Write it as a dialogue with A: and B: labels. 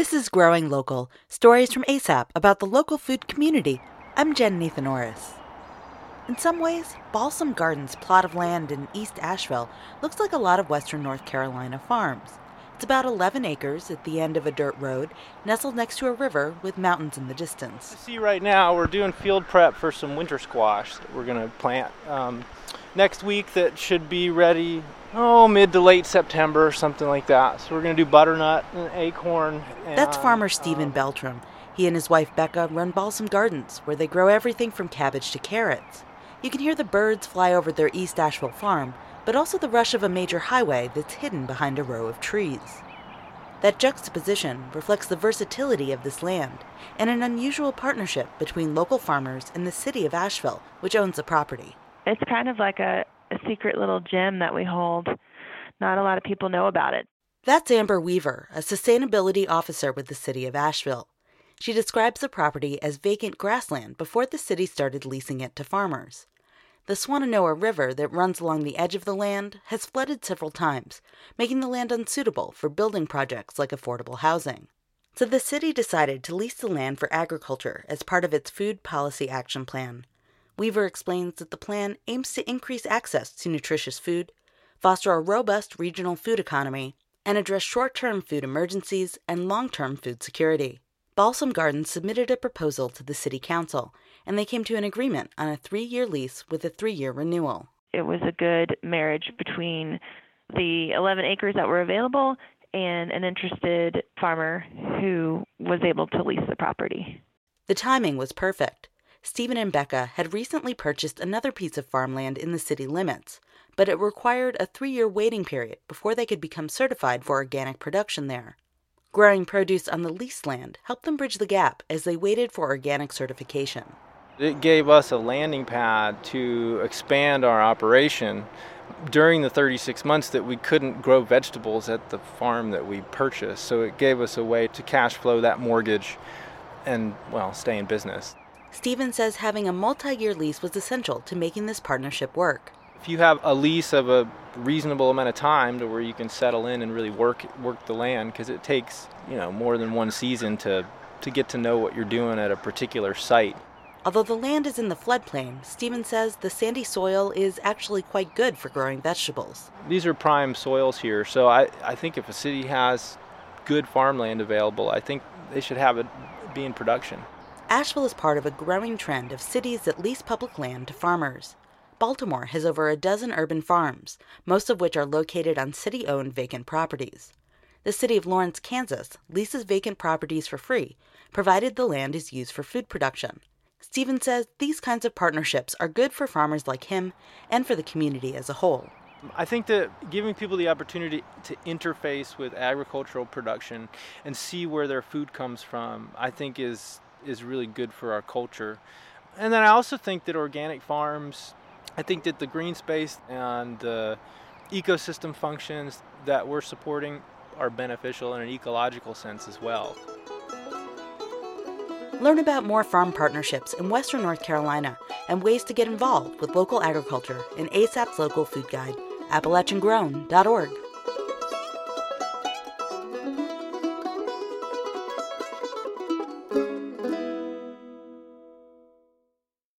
A: This is Growing Local Stories from ASAP about the local food community. I'm Jen Nathan Orris. In some ways, Balsam Gardens' plot of land in East Asheville looks like a lot of western North Carolina farms. It's about 11 acres at the end of a dirt road, nestled next to a river with mountains in the distance.
B: See, right now we're doing field prep for some winter squash that we're going to plant um, next week that should be ready, oh, mid to late September, something like that. So we're going to do butternut and acorn. And,
A: That's farmer Stephen
B: um,
A: Beltram. He and his wife Becca run Balsam Gardens, where they grow everything from cabbage to carrots. You can hear the birds fly over their East Asheville farm, but also the rush of a major highway that's hidden behind a row of trees. That juxtaposition reflects the versatility of this land and an unusual partnership between local farmers and the city of Asheville, which owns the property.
C: It's kind of like a, a secret little gem that we hold. Not a lot of people know about it.
A: That's Amber Weaver, a sustainability officer with the city of Asheville. She describes the property as vacant grassland before the city started leasing it to farmers. The Swannanoa River that runs along the edge of the land has flooded several times, making the land unsuitable for building projects like affordable housing. So the city decided to lease the land for agriculture as part of its Food Policy Action Plan. Weaver explains that the plan aims to increase access to nutritious food, foster a robust regional food economy, and address short term food emergencies and long term food security. Balsam Gardens submitted a proposal to the City Council, and they came to an agreement on a three year lease with a three year renewal.
C: It was a good marriage between the 11 acres that were available and an interested farmer who was able to lease the property.
A: The timing was perfect. Stephen and Becca had recently purchased another piece of farmland in the city limits, but it required a three year waiting period before they could become certified for organic production there. Growing produce on the leased land helped them bridge the gap as they waited for organic certification.
B: It gave us a landing pad to expand our operation during the 36 months that we couldn't grow vegetables at the farm that we purchased. So it gave us a way to cash flow that mortgage and, well, stay in business.
A: Stephen says having a multi year lease was essential to making this partnership work.
B: If you have a lease of a reasonable amount of time to where you can settle in and really work work the land because it takes, you know, more than one season to to get to know what you're doing at a particular site.
A: Although the land is in the floodplain, Stephen says the sandy soil is actually quite good for growing vegetables.
B: These are prime soils here, so I, I think if a city has good farmland available, I think they should have it be in production.
A: Asheville is part of a growing trend of cities that lease public land to farmers. Baltimore has over a dozen urban farms, most of which are located on city owned vacant properties. The city of Lawrence, Kansas leases vacant properties for free, provided the land is used for food production. Stephen says these kinds of partnerships are good for farmers like him and for the community as a whole.
B: I think that giving people the opportunity to interface with agricultural production and see where their food comes from, I think is is really good for our culture. And then I also think that organic farms, I think that the green space and the ecosystem functions that we're supporting are beneficial in an ecological sense as well.
A: Learn about more farm partnerships in Western North Carolina and ways to get involved with local agriculture in ASAP's local food guide, AppalachianGrown.org.